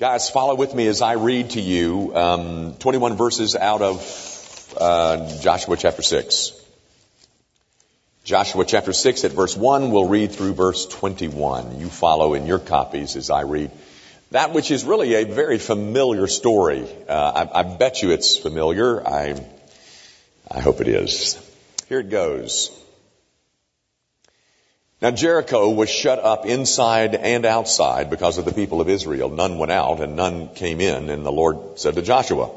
Guys, follow with me as I read to you um, 21 verses out of uh, Joshua chapter 6. Joshua chapter 6 at verse 1, we'll read through verse 21. You follow in your copies as I read. That which is really a very familiar story. Uh, I, I bet you it's familiar. I, I hope it is. Here it goes. Now Jericho was shut up inside and outside because of the people of Israel. None went out and none came in. And the Lord said to Joshua,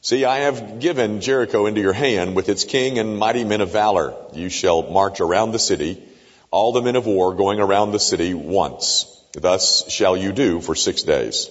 See, I have given Jericho into your hand with its king and mighty men of valor. You shall march around the city, all the men of war going around the city once. Thus shall you do for six days.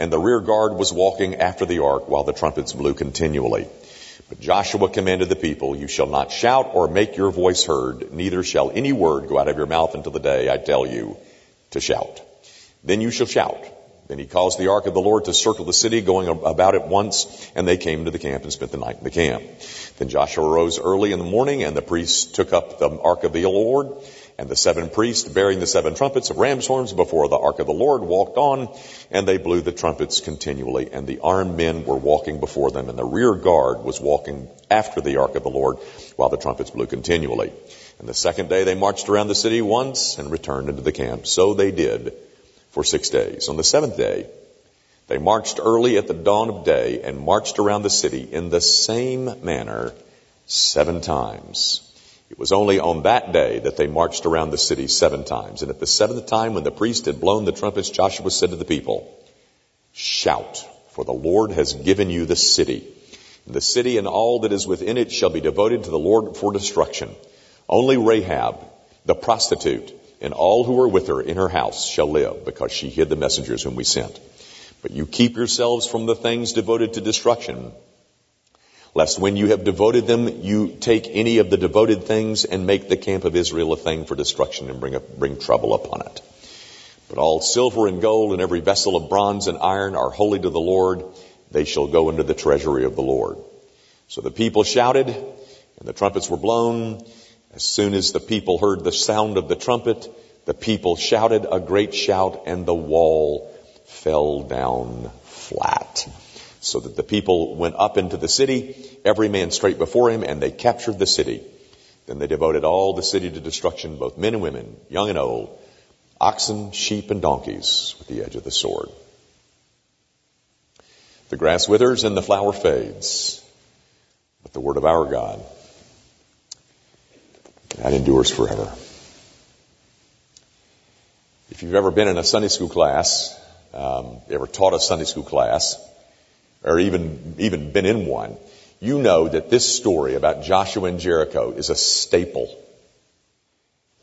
and the rear guard was walking after the ark while the trumpets blew continually. But Joshua commanded the people, You shall not shout or make your voice heard, neither shall any word go out of your mouth until the day I tell you to shout. Then you shall shout. Then he caused the ark of the Lord to circle the city, going about it once, and they came to the camp and spent the night in the camp. Then Joshua rose early in the morning, and the priests took up the ark of the Lord and the seven priests bearing the seven trumpets of ram's horns before the ark of the Lord walked on, and they blew the trumpets continually, and the armed men were walking before them, and the rear guard was walking after the ark of the Lord while the trumpets blew continually. And the second day they marched around the city once and returned into the camp. So they did for six days. On the seventh day, they marched early at the dawn of day and marched around the city in the same manner seven times. It was only on that day that they marched around the city seven times. And at the seventh time, when the priest had blown the trumpets, Joshua said to the people, Shout, for the Lord has given you the city. And the city and all that is within it shall be devoted to the Lord for destruction. Only Rahab, the prostitute, and all who are with her in her house shall live, because she hid the messengers whom we sent. But you keep yourselves from the things devoted to destruction, lest when you have devoted them, you take any of the devoted things and make the camp of Israel a thing for destruction and bring, a, bring trouble upon it. But all silver and gold and every vessel of bronze and iron are holy to the Lord. They shall go into the treasury of the Lord. So the people shouted and the trumpets were blown. As soon as the people heard the sound of the trumpet, the people shouted a great shout and the wall fell down flat so that the people went up into the city, every man straight before him, and they captured the city. Then they devoted all the city to destruction, both men and women, young and old, oxen, sheep, and donkeys with the edge of the sword. The grass withers and the flower fades, but the word of our God, that endures forever. If you've ever been in a Sunday school class, um, ever taught a Sunday school class, or even, even been in one, you know that this story about Joshua and Jericho is a staple.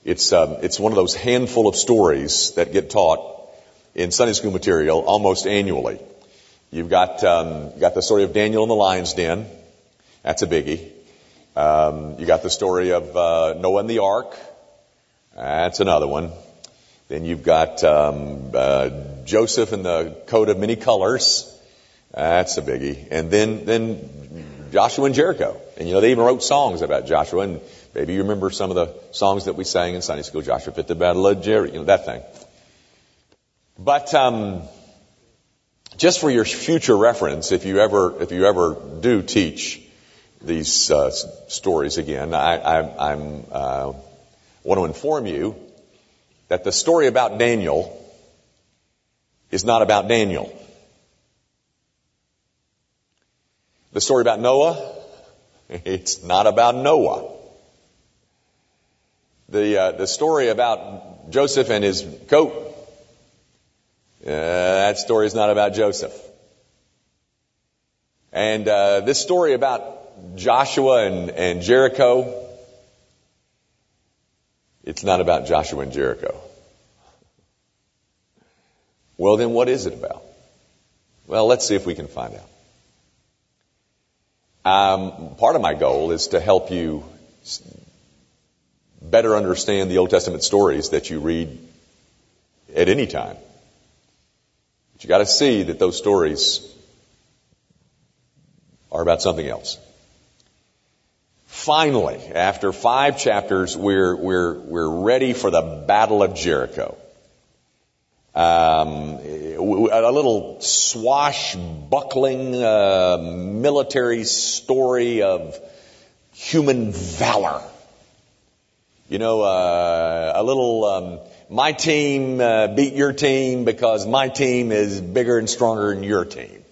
It's, um, it's one of those handful of stories that get taught in Sunday school material almost annually. You've got, um, got the story of Daniel in the lion's den. That's a biggie. Um, you got the story of uh, Noah and the ark. That's another one. Then you've got um, uh, Joseph and the coat of many colors. That's a biggie. And then, then Joshua and Jericho. And you know, they even wrote songs about Joshua and maybe you remember some of the songs that we sang in Sunday school. Joshua fit the battle of Jericho, you know, that thing. But, um, just for your future reference, if you ever, if you ever do teach these uh, stories again, I, I I'm, uh, want to inform you that the story about Daniel is not about Daniel. The story about Noah It's not about Noah. The, uh, the story about Joseph and his coat, uh, that story is not about Joseph. And uh, this story about Joshua and, and Jericho, it's not about Joshua and Jericho. Well, then what is it about? Well, let's see if we can find out. Um, part of my goal is to help you better understand the Old Testament stories that you read at any time. But you got to see that those stories are about something else. Finally, after five chapters, we're, we're, we're ready for the Battle of Jericho. Um, a little swashbuckling uh, military story of human valor. You know, uh, a little um, my team uh, beat your team because my team is bigger and stronger than your team.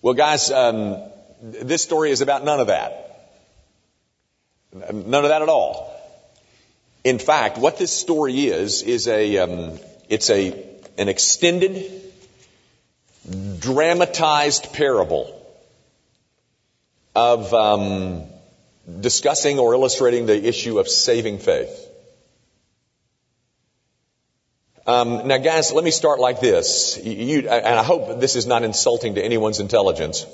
Well, guys, um, this story is about none of that. None of that at all. In fact, what this story is is a um, it's a an extended, dramatized parable of um, discussing or illustrating the issue of saving faith. Um, now, guys, let me start like this. You, and I hope this is not insulting to anyone's intelligence.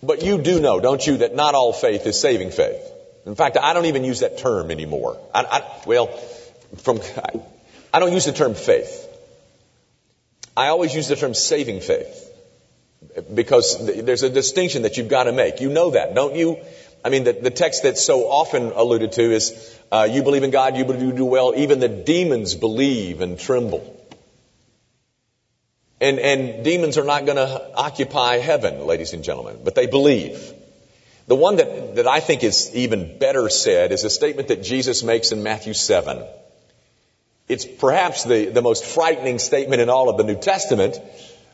But you do know, don't you, that not all faith is saving faith. In fact, I don't even use that term anymore. I, I, well, from I, I don't use the term faith. I always use the term saving faith because there's a distinction that you've got to make. You know that, don't you? I mean, the, the text that's so often alluded to is, uh, you believe in God, you do well. Even the demons believe and tremble. And, and demons are not going to occupy heaven, ladies and gentlemen, but they believe. The one that, that I think is even better said is a statement that Jesus makes in Matthew 7. It's perhaps the, the most frightening statement in all of the New Testament,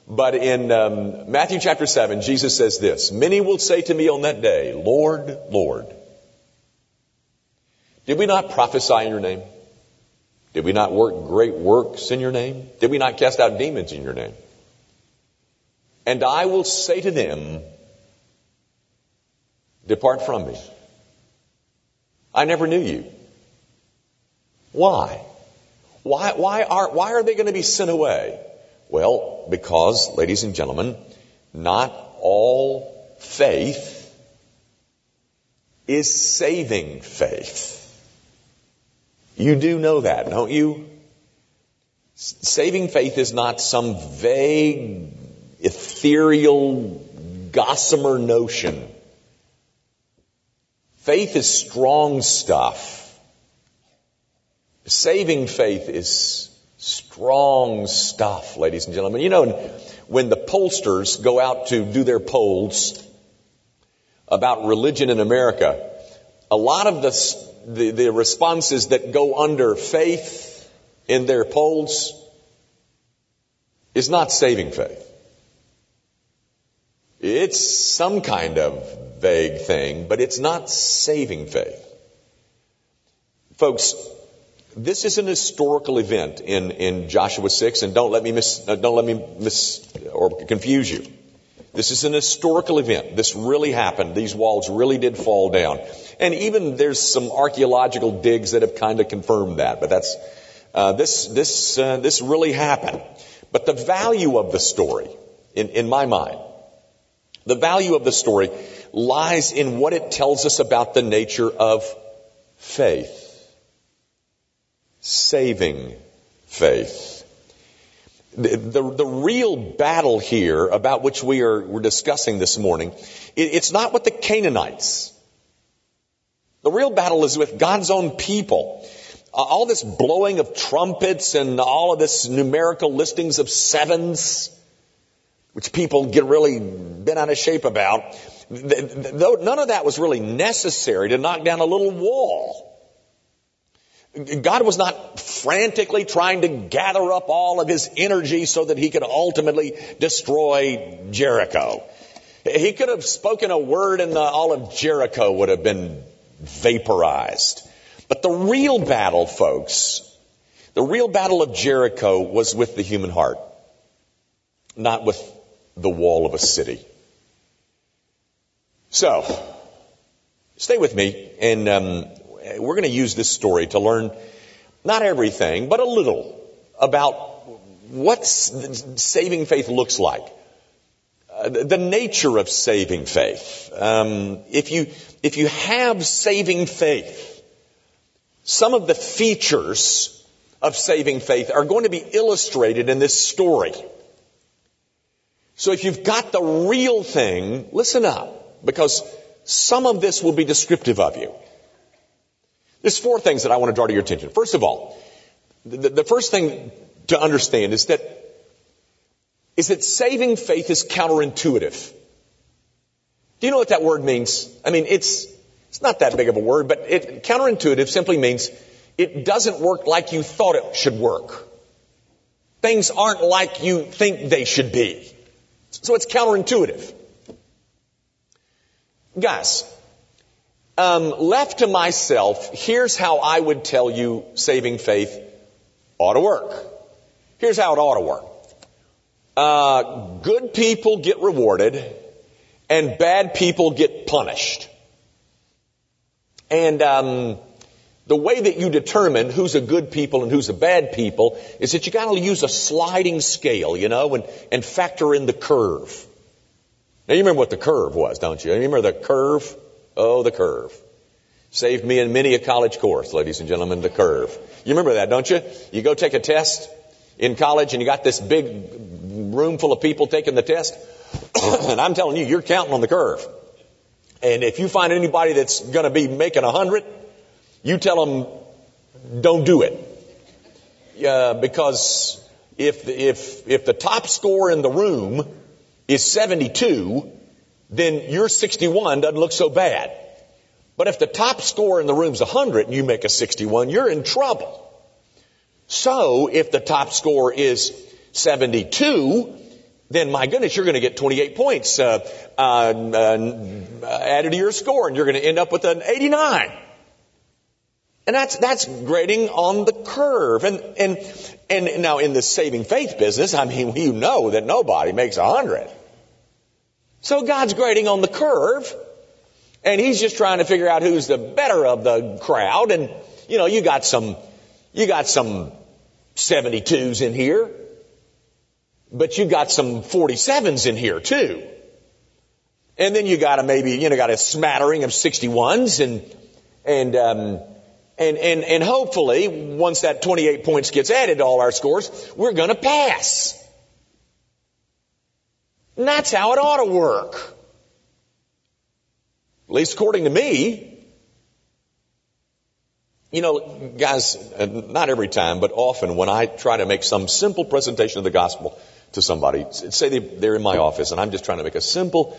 but in um, Matthew chapter 7, Jesus says this Many will say to me on that day, Lord, Lord, did we not prophesy in your name? Did we not work great works in your name? Did we not cast out demons in your name? And I will say to them, Depart from me. I never knew you. Why? Why, why, are, why are they going to be sent away? Well, because, ladies and gentlemen, not all faith is saving faith. You do know that, don't you? Saving faith is not some vague, ethereal, gossamer notion Faith is strong stuff. Saving faith is strong stuff, ladies and gentlemen. You know, when the pollsters go out to do their polls about religion in America, a lot of the, the, the responses that go under faith in their polls is not saving faith. It's some kind of vague thing, but it's not saving faith. Folks, this is an historical event in, in Joshua 6, and don't let me miss, uh, don't let me miss or confuse you. This is an historical event. This really happened. These walls really did fall down. And even there's some archaeological digs that have kind of confirmed that, but that's, uh, this, this, uh, this really happened. But the value of the story, in, in my mind, the value of the story lies in what it tells us about the nature of faith. Saving faith. The, the, the, real battle here about which we are we're discussing this morning, it, it's not with the Canaanites. The real battle is with God's own people. Uh, all this blowing of trumpets and all of this numerical listings of sevens, which people get really bent out of shape about, though none of that was really necessary to knock down a little wall. God was not frantically trying to gather up all of his energy so that he could ultimately destroy Jericho. He could have spoken a word and all of Jericho would have been vaporized. But the real battle, folks, the real battle of Jericho was with the human heart, not with the wall of a city. So, stay with me, and um, we're going to use this story to learn not everything, but a little about what saving faith looks like. Uh, the nature of saving faith. Um, if you if you have saving faith, some of the features of saving faith are going to be illustrated in this story. So if you've got the real thing, listen up, because some of this will be descriptive of you. There's four things that I want to draw to your attention. First of all, the, the first thing to understand is that is that saving faith is counterintuitive. Do you know what that word means? I mean, it's it's not that big of a word, but it counterintuitive simply means it doesn't work like you thought it should work. Things aren't like you think they should be. So it's counterintuitive. Guys, um, left to myself, here's how I would tell you saving faith ought to work. Here's how it ought to work. Uh, good people get rewarded and bad people get punished. And um, the way that you determine who's a good people and who's a bad people is that you got to use a sliding scale, you know, and, and factor in the curve. Now you remember what the curve was, don't you? You remember the curve? Oh, the curve. Saved me in many a college course, ladies and gentlemen, the curve. You remember that, don't you? You go take a test in college and you got this big room full of people taking the test. and I'm telling you, you're counting on the curve. And if you find anybody that's to be making a hundred, you tell them, don't do it. Uh, because if, if, if the top score in the room is 72, then your 61 doesn't look so bad. But if the top score in the room's 100 and you make a 61, you're in trouble. So if the top score is 72, then my goodness, you're going to get 28 points uh, uh, uh, added to your score, and you're going to end up with an 89. And that's, that's grading on the curve. And, and, and now in the saving faith business, I mean, you know that nobody makes a hundred. So God's grading on the curve, and He's just trying to figure out who's the better of the crowd. And, you know, you got some, you got some 72s in here, but you got some 47s in here too. And then you got a maybe, you know, got a smattering of 61s and, and, um, and, and, and hopefully, once that 28 points gets added to all our scores, we're going to pass. And that's how it ought to work. At least according to me. You know, guys, uh, not every time, but often when I try to make some simple presentation of the gospel to somebody, say they're in my office and I'm just trying to make a simple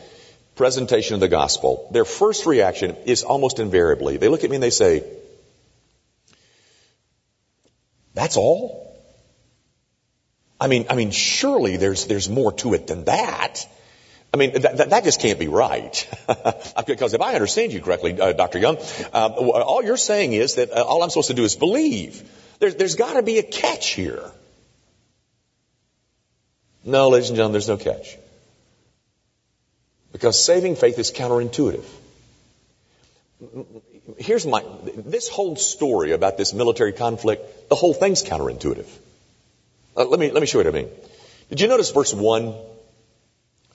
presentation of the gospel, their first reaction is almost invariably, they look at me and they say, that's all? I mean, I mean, surely there's, there's more to it than that. I mean, that, that just can't be right. because if I understand you correctly, uh, Dr. Young, uh, all you're saying is that uh, all I'm supposed to do is believe. There's got to be a catch here. No, ladies and gentlemen, there's no catch. Because saving faith is counterintuitive here's my, this whole story about this military conflict, the whole thing's counterintuitive. Uh, let me, let me show you what I mean. Did you notice verse one?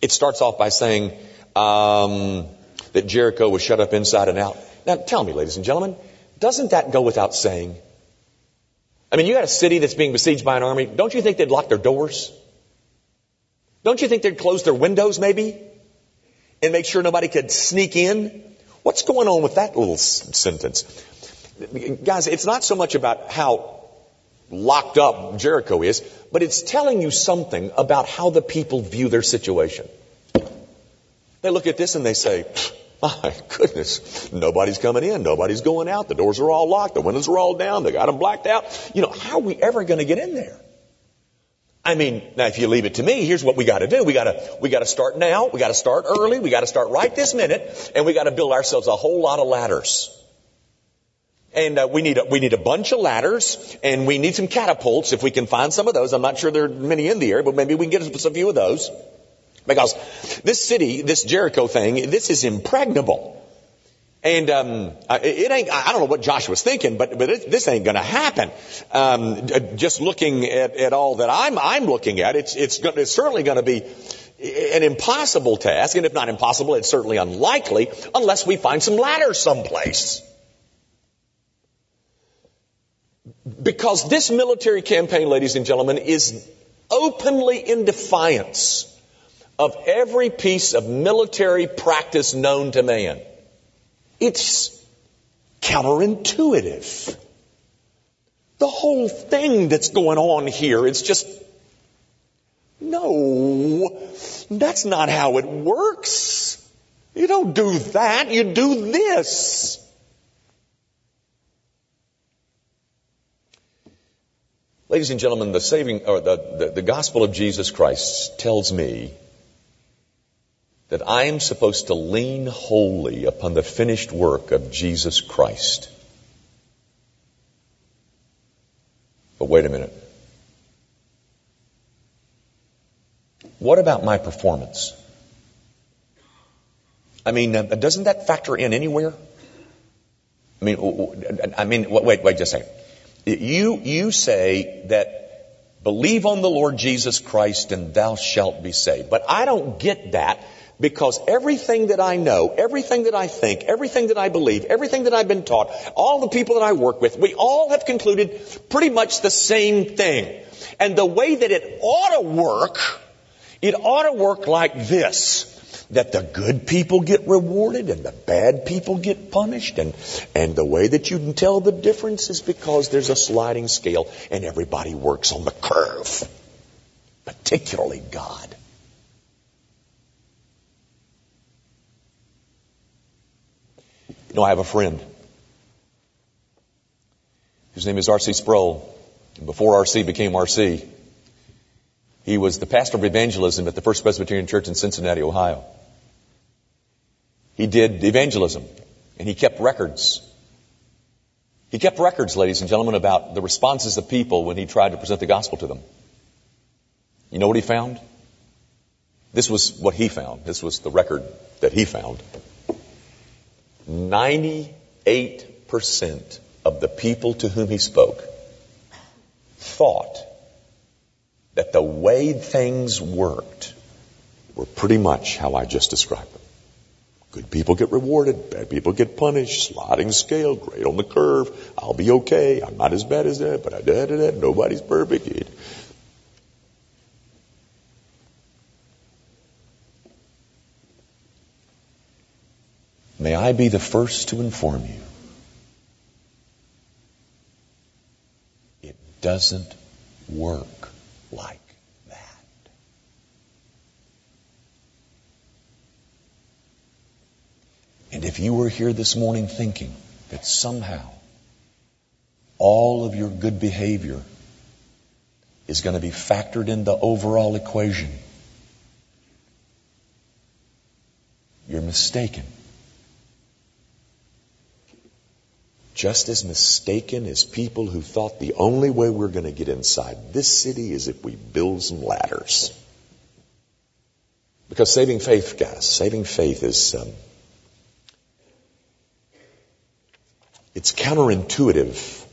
It starts off by saying, um, that Jericho was shut up inside and out. Now tell me, ladies and gentlemen, doesn't that go without saying? I mean, you got a city that's being besieged by an army. Don't you think they'd lock their doors? Don't you think they'd close their windows maybe? And make sure nobody could sneak in? What's going on with that little sentence? Guys, it's not so much about how locked up Jericho is, but it's telling you something about how the people view their situation. They look at this and they say, my goodness, nobody's coming in, nobody's going out, the doors are all locked, the windows are all down, they got them blacked out. You know, how are we ever going to get in there? I mean, now if you leave it to me, here's what we gotta do. We gotta, we gotta start now. We gotta start early. We gotta start right this minute. And we gotta build ourselves a whole lot of ladders. And uh, we need a, we need a bunch of ladders, and we need some catapults if we can find some of those. I'm not sure there are many in the area, but maybe we can get us a few of those. Because this city, this Jericho thing, this is impregnable. And um, it ain't. I don't know what Joshua's thinking, but but it, this ain't going to happen. Um, just looking at, at all that I'm I'm looking at, it's it's, go, it's certainly going to be an impossible task, and if not impossible, it's certainly unlikely unless we find some ladders someplace. Because this military campaign, ladies and gentlemen, is openly in defiance of every piece of military practice known to man. It's counterintuitive. The whole thing that's going on here, it's just, no, that's not how it works. You don't do that, you do this. Ladies and gentlemen, the saving, or the, the, the gospel of Jesus Christ tells me that I am supposed to lean wholly upon the finished work of Jesus Christ. But wait a minute. What about my performance? I mean, uh, doesn't that factor in anywhere? I mean, I mean, wait, wait, just a second. You, you say that believe on the Lord Jesus Christ and thou shalt be saved. But I don't get that because everything that I know, everything that I think, everything that I believe, everything that I've been taught, all the people that I work with, we all have concluded pretty much the same thing. And the way that it ought to work, it ought to work like this that the good people get rewarded and the bad people get punished. And, and the way that you can tell the difference is because there's a sliding scale and everybody works on the curve, particularly God. You know, I have a friend. His name is R.C. Sproul. And before R.C. became R.C., he was the pastor of evangelism at the First Presbyterian Church in Cincinnati, Ohio. He did evangelism and he kept records. He kept records, ladies and gentlemen, about the responses of people when he tried to present the gospel to them. You know what he found? This was what he found. This was the record that he found. 98% of the people to whom he spoke thought that the way things worked were pretty much how I just described them. Good people get rewarded, bad people get punished, sliding scale, great on the curve, I'll be okay, I'm not as bad as that, but I did it, nobody's perfect. I be the first to inform you. It doesn't work like that. And if you were here this morning thinking that somehow all of your good behavior is going to be factored in the overall equation, you're mistaken. Just as mistaken as people who thought the only way we're going to get inside this city is if we build some ladders. Because saving faith, guys, saving faith is, um, it's counterintuitive.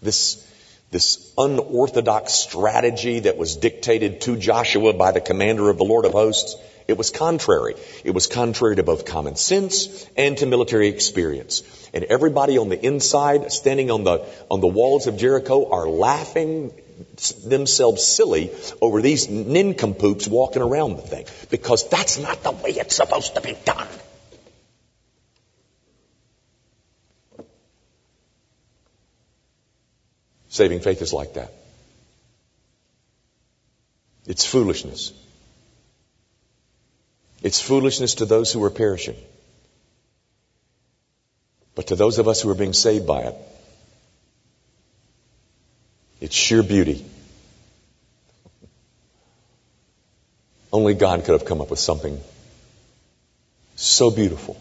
This, this unorthodox strategy that was dictated to Joshua by the commander of the Lord of hosts, it was contrary. It was contrary to both common sense and to military experience. And everybody on the inside, standing on the, on the walls of Jericho, are laughing themselves silly over these nincompoops walking around the thing. Because that's not the way it's supposed to be done. Saving faith is like that. It's foolishness. It's foolishness to those who are perishing. But to those of us who are being saved by it, it's sheer beauty. Only God could have come up with something so beautiful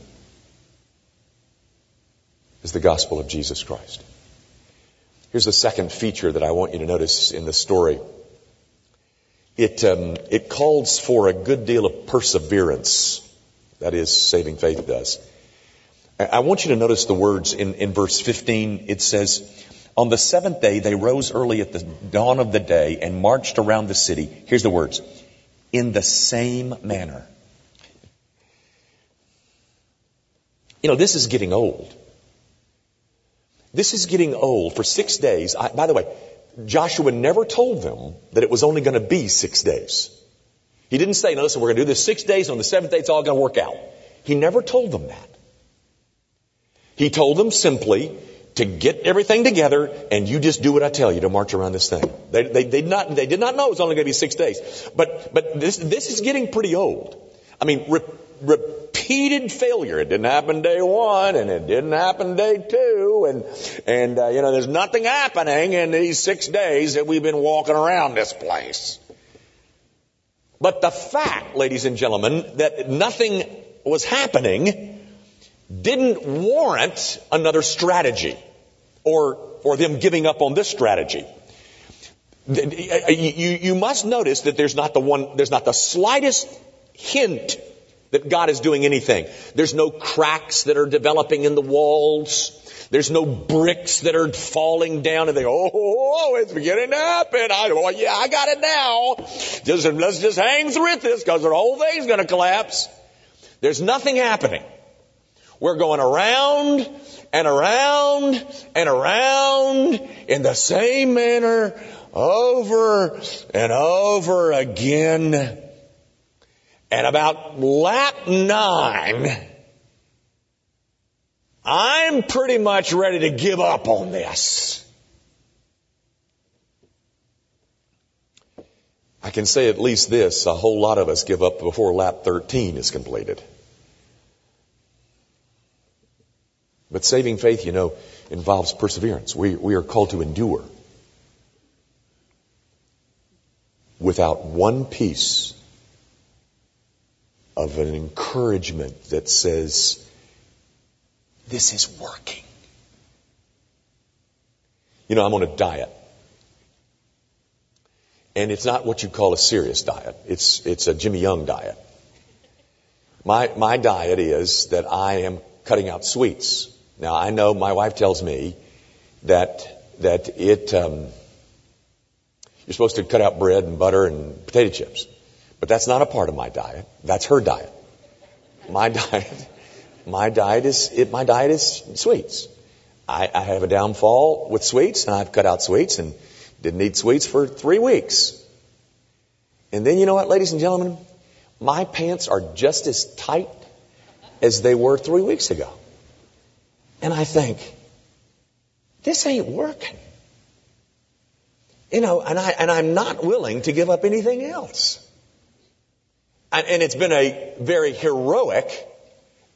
as the gospel of Jesus Christ. Here's the second feature that I want you to notice in the story. It, um, it calls for a good deal of perseverance. That is, saving faith does. I want you to notice the words in, in verse 15. It says, On the seventh day, they rose early at the dawn of the day and marched around the city. Here's the words. In the same manner. You know, this is getting old. This is getting old. For six days, I, by the way, Joshua never told them that it was only going to be six days. He didn't say, no, listen, we're going to do this six days, and on the seventh day it's all going to work out. He never told them that. He told them simply to get everything together and you just do what I tell you to march around this thing. They, they, they, did, not, they did not know it was only going to be six days. But, but this, this is getting pretty old. I mean, repeated failure. It didn't happen day one and it didn't happen day two and, and, uh, you know, there's nothing happening in these six days that we've been walking around this place. But the fact, ladies and gentlemen, that nothing was happening didn't warrant another strategy or, or them giving up on this strategy. You, you must notice that there's not the one, there's not the slightest hint that God is doing anything. There's no cracks that are developing in the walls. There's no bricks that are falling down and they go, oh, oh, oh it's beginning to happen. I, oh, yeah, I got it now. Just, let's just hang through this because the whole thing's going to collapse. There's nothing happening. We're going around and around and around in the same manner over and over again. And about lap nine, I'm pretty much ready to give up on this. I can say at least this, a whole lot of us give up before lap 13 is completed. But saving faith, you know, involves perseverance. We, we are called to endure. Without one piece of an encouragement that says, this is working. You know, I'm on a diet. And it's not what you call a serious diet. It's, it's a Jimmy Young diet. My, my diet is that I am cutting out sweets. Now I know my wife tells me that that it um, you're supposed to cut out bread and butter and potato chips, but that's not a part of my diet. That's her diet. My diet, my diet is it, my diet is sweets. I, I have a downfall with sweets, and I've cut out sweets and didn't eat sweets for three weeks. And then you know what, ladies and gentlemen, my pants are just as tight as they were three weeks ago. And I think, this ain't working. You know, and I, and I'm not willing to give up anything else. And, it's been a very heroic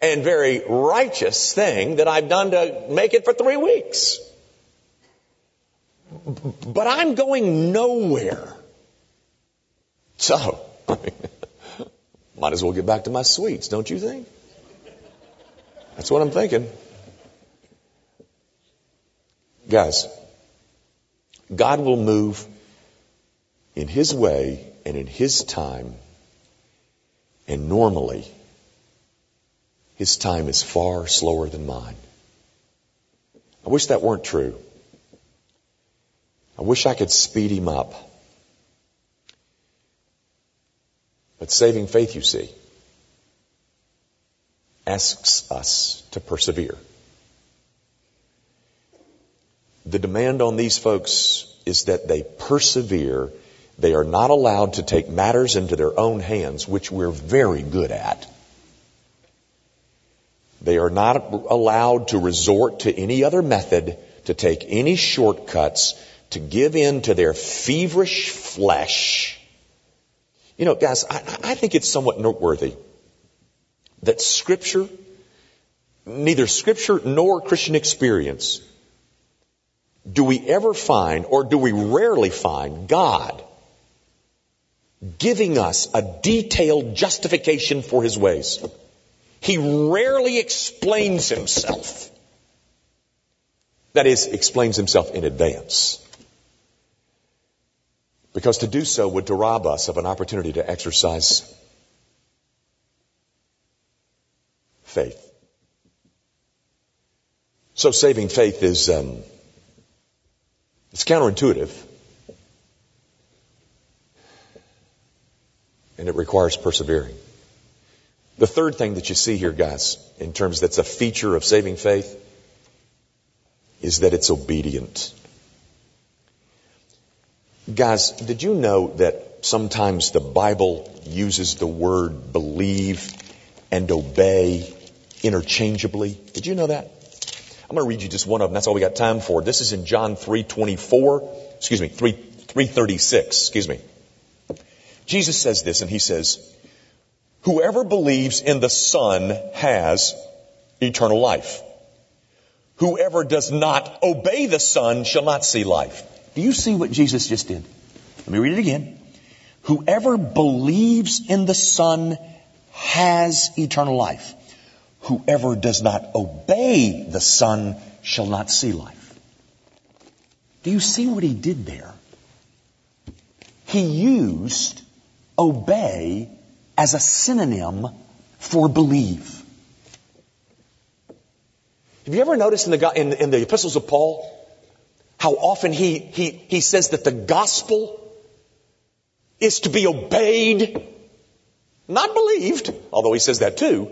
and very righteous thing that I've done to make it for three weeks. But I'm going nowhere. So, might as well get back to my sweets, don't you think? That's what I'm thinking. Guys, God will move in His way and in His time. And normally, His time is far slower than mine. I wish that weren't true. I wish I could speed Him up. But saving faith, you see, asks us to persevere. The demand on these folks is that they persevere. They are not allowed to take matters into their own hands, which we're very good at. They are not allowed to resort to any other method, to take any shortcuts, to give in to their feverish flesh. You know, guys, I, I think it's somewhat noteworthy that Scripture, neither Scripture nor Christian experience, do we ever find, or do we rarely find, God giving us a detailed justification for his ways. He rarely explains himself. That is, explains himself in advance. Because to do so would rob us of an opportunity to exercise faith. So saving faith is um, it's counterintuitive, and it requires persevering. The third thing that you see here, guys, in terms that's a feature of saving faith, is that it's obedient. Guys, did you know that sometimes the Bible uses the word believe and obey interchangeably? Did you know that? I'm going to read you just one of them. That's all we got time for. This is in John 3:24. Excuse me, 3 336. Excuse me. Jesus says this, and he says, "Whoever believes in the Son has eternal life. Whoever does not obey the Son shall not see life." Do you see what Jesus just did? Let me read it again. Whoever believes in the Son has eternal life. Whoever does not obey the Son shall not see life. Do you see what he did there? He used obey as a synonym for believe. Have you ever noticed in the, in, in the epistles of Paul how often he, he, he says that the gospel is to be obeyed, not believed, although he says that too,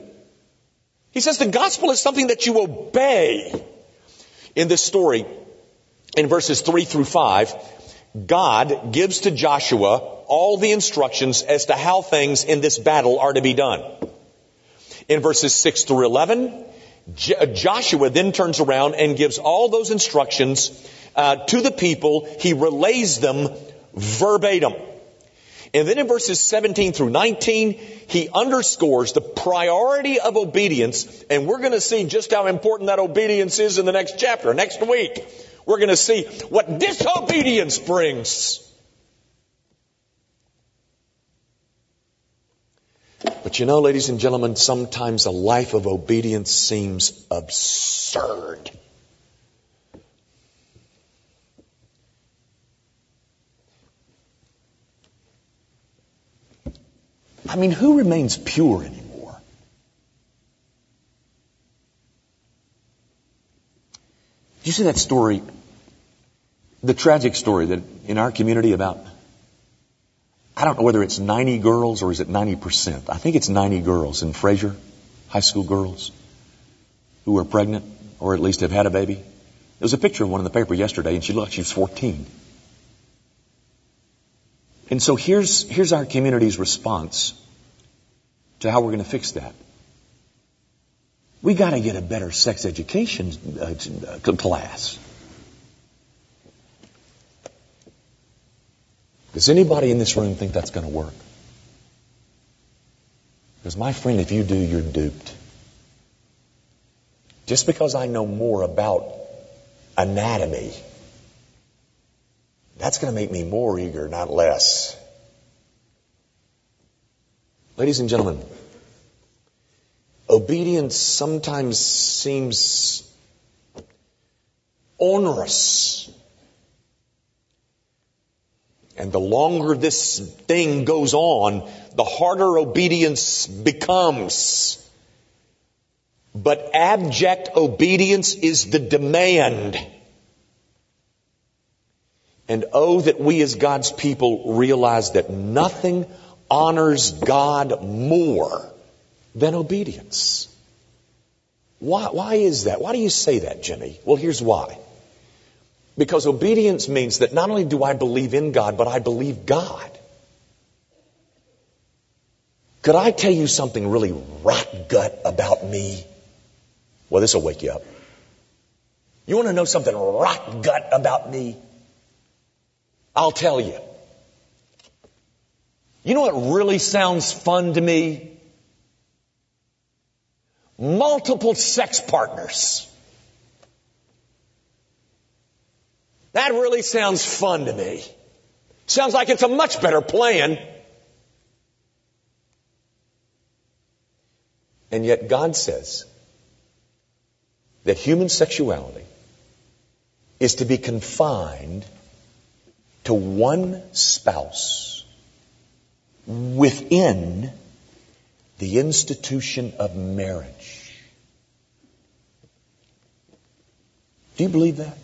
he says the gospel is something that you obey. In this story, in verses 3 through 5, God gives to Joshua all the instructions as to how things in this battle are to be done. In verses 6 through 11, Joshua then turns around and gives all those instructions uh, to the people. He relays them verbatim. And then in verses 17 through 19, he underscores the priority of obedience, and we're going to see just how important that obedience is in the next chapter. Next week, we're going to see what disobedience brings. But you know, ladies and gentlemen, sometimes a life of obedience seems absurd. I mean, who remains pure anymore? Did you see that story? The tragic story that in our community about, I don't know whether it's 90 girls or is it 90%. I think it's 90 girls in Frayser, high school girls, who are pregnant or at least have had a baby. There was a picture of one in the paper yesterday and she looked, she was 14. And so here's, here's our community's response to how we're going to fix that. We got to get a better sex education uh, class. Does anybody in this room think that's going to work? Because my friend, if you do, you're duped. Just because I know more about anatomy that's going to make me more eager, not less. Ladies and gentlemen, obedience sometimes seems onerous. And the longer this thing goes on, the harder obedience becomes. But abject obedience is the demand. And oh, that we as God's people realize that nothing honors God more than obedience. Why, why is that? Why do you say that, Jimmy? Well, here's why. Because obedience means that not only do I believe in God, but I believe God. Could I tell you something really rot gut about me? Well, this will wake you up. You want to know something rot gut about me? I'll tell you. You know what really sounds fun to me? multiple sex partners. That really sounds fun to me. Sounds like it's a much better plan. And yet God says that human sexuality is to be confined to one spouse within the institution of marriage. Do you believe that?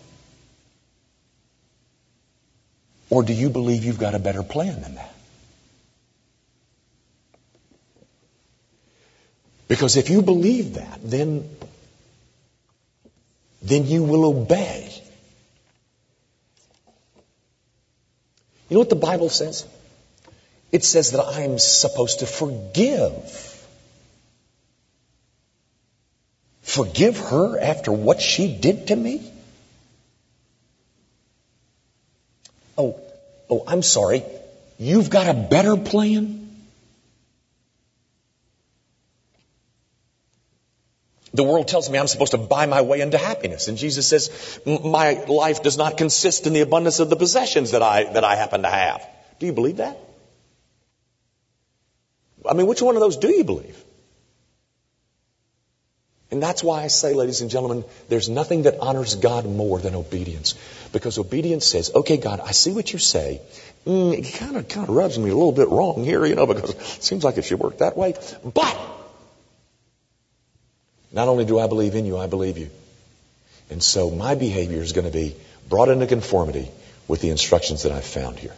Or do you believe you've got a better plan than that? Because if you believe that, then, then you will obey. You know what the Bible says? It says that I'm supposed to forgive. Forgive her after what she did to me? Oh, oh, I'm sorry. You've got a better plan? The world tells me I'm supposed to buy my way into happiness. And Jesus says, my life does not consist in the abundance of the possessions that I, that I happen to have. Do you believe that? I mean, which one of those do you believe? And that's why I say, ladies and gentlemen, there's nothing that honors God more than obedience. Because obedience says, okay, God, I see what you say. Mm, it kind of, kind of rubs me a little bit wrong here, you know, because it seems like it should work that way. But, not only do I believe in you, I believe you. And so my behavior is going to be brought into conformity with the instructions that I've found here.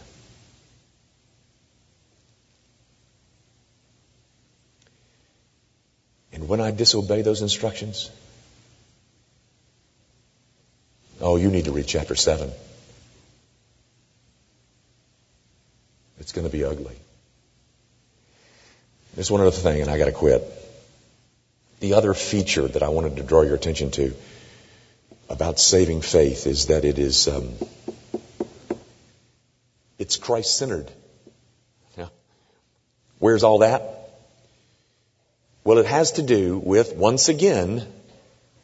When I disobey those instructions, oh, you need to read chapter 7. It's going to be ugly. There's one other thing, and I got to quit. The other feature that I wanted to draw your attention to about saving faith is that it is um, it's Christ centered. Where's all that? Well, it has to do with, once again,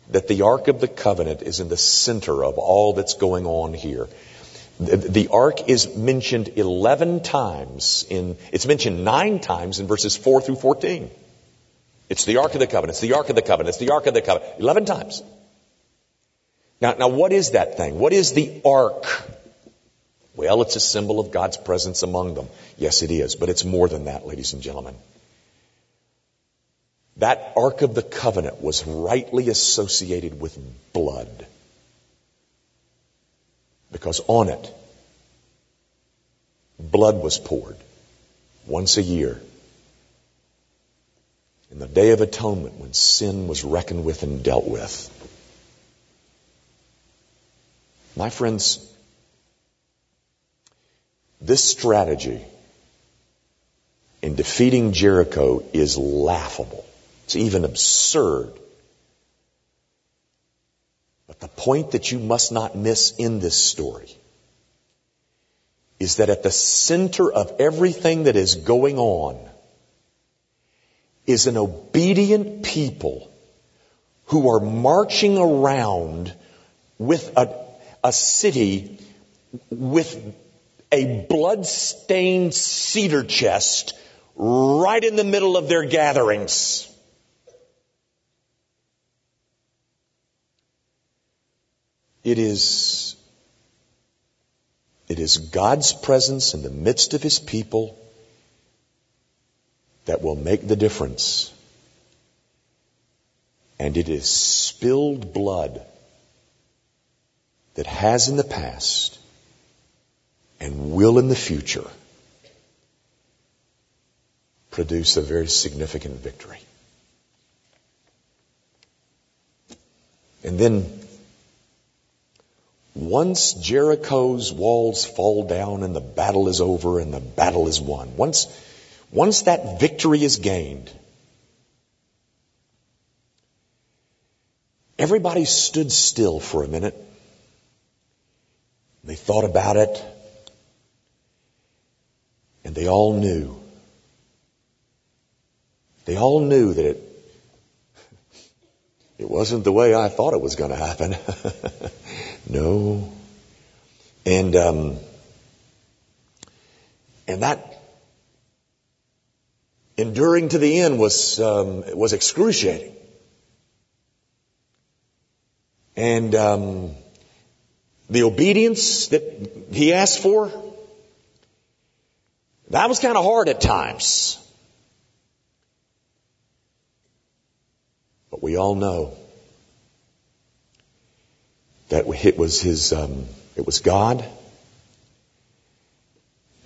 that the Ark of the Covenant is in the center of all that's going on here. The, the Ark is mentioned 11 times in, it's mentioned nine times in verses 4 through 14. It's the Ark of the Covenant, it's the Ark of the Covenant, it's the Ark of the Covenant. 11 times. Now, now what is that thing? What is the Ark? Well, it's a symbol of God's presence among them. Yes, it is, but it's more than that, ladies and gentlemen. That Ark of the Covenant was rightly associated with blood. Because on it, blood was poured once a year. In the Day of Atonement, when sin was reckoned with and dealt with. My friends, this strategy in defeating Jericho is laughable. It's even absurd. But the point that you must not miss in this story is that at the center of everything that is going on is an obedient people who are marching around with a, a city with a blood-stained cedar chest right in the middle of their gatherings. It is, it is God's presence in the midst of His people that will make the difference. And it is spilled blood that has in the past and will in the future produce a very significant victory. And then once Jericho's walls fall down and the battle is over and the battle is won, once, once that victory is gained, everybody stood still for a minute. They thought about it. And they all knew. They all knew that it, it wasn't the way I thought it was going to happen. No. And, um, and that, enduring to the end was, um, was excruciating. And um, the obedience that he asked for, that was kind of hard at times. We all know that it was his, um, it was God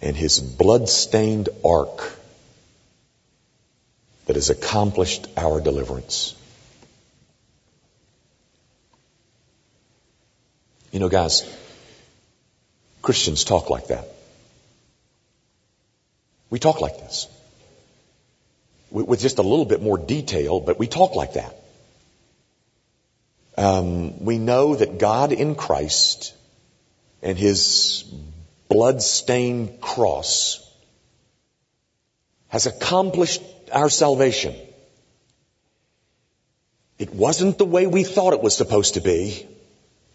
and his blood-stained ark that has accomplished our deliverance. You know, guys, Christians talk like that. We talk like this. With just a little bit more detail, but we talk like that. Um, we know that God in Christ and His blood-stained cross has accomplished our salvation. It wasn't the way we thought it was supposed to be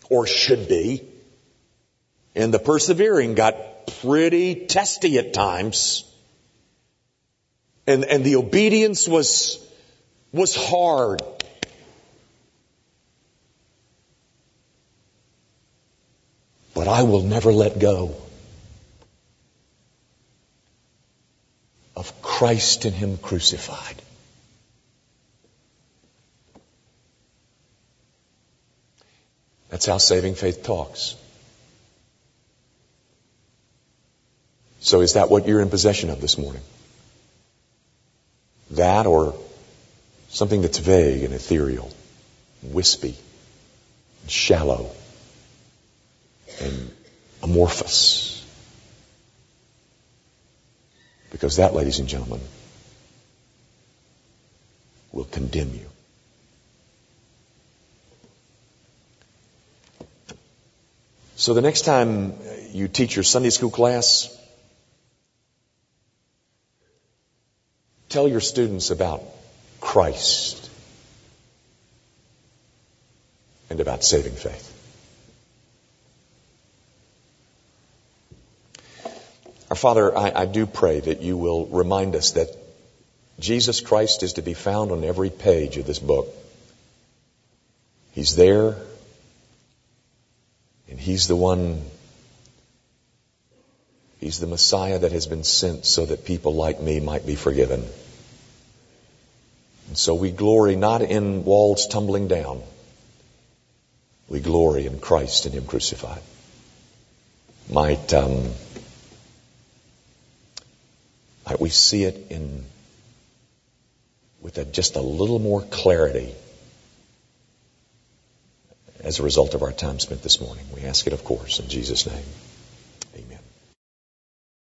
or should be. And the persevering got pretty testy at times. And, and the obedience was, was hard. But I will never let go of Christ and Him crucified. That's how saving faith talks. So is that what you're in possession of this morning? That or something that's vague and ethereal, wispy, and shallow, and amorphous. Because that, ladies and gentlemen, will condemn you. So the next time you teach your Sunday school class, tell your students about Christ and about saving faith. Our Father, I, I, do pray that you will remind us that Jesus Christ is to be found on every page of this book. He's there, and He's the one, He's the Messiah that has been sent so that people like me might be forgiven. And so we glory not in walls tumbling down. We glory in Christ and Him crucified. Might, um, might we see it in with a, just a little more clarity as a result of our time spent this morning. We ask it, of course, in Jesus' name.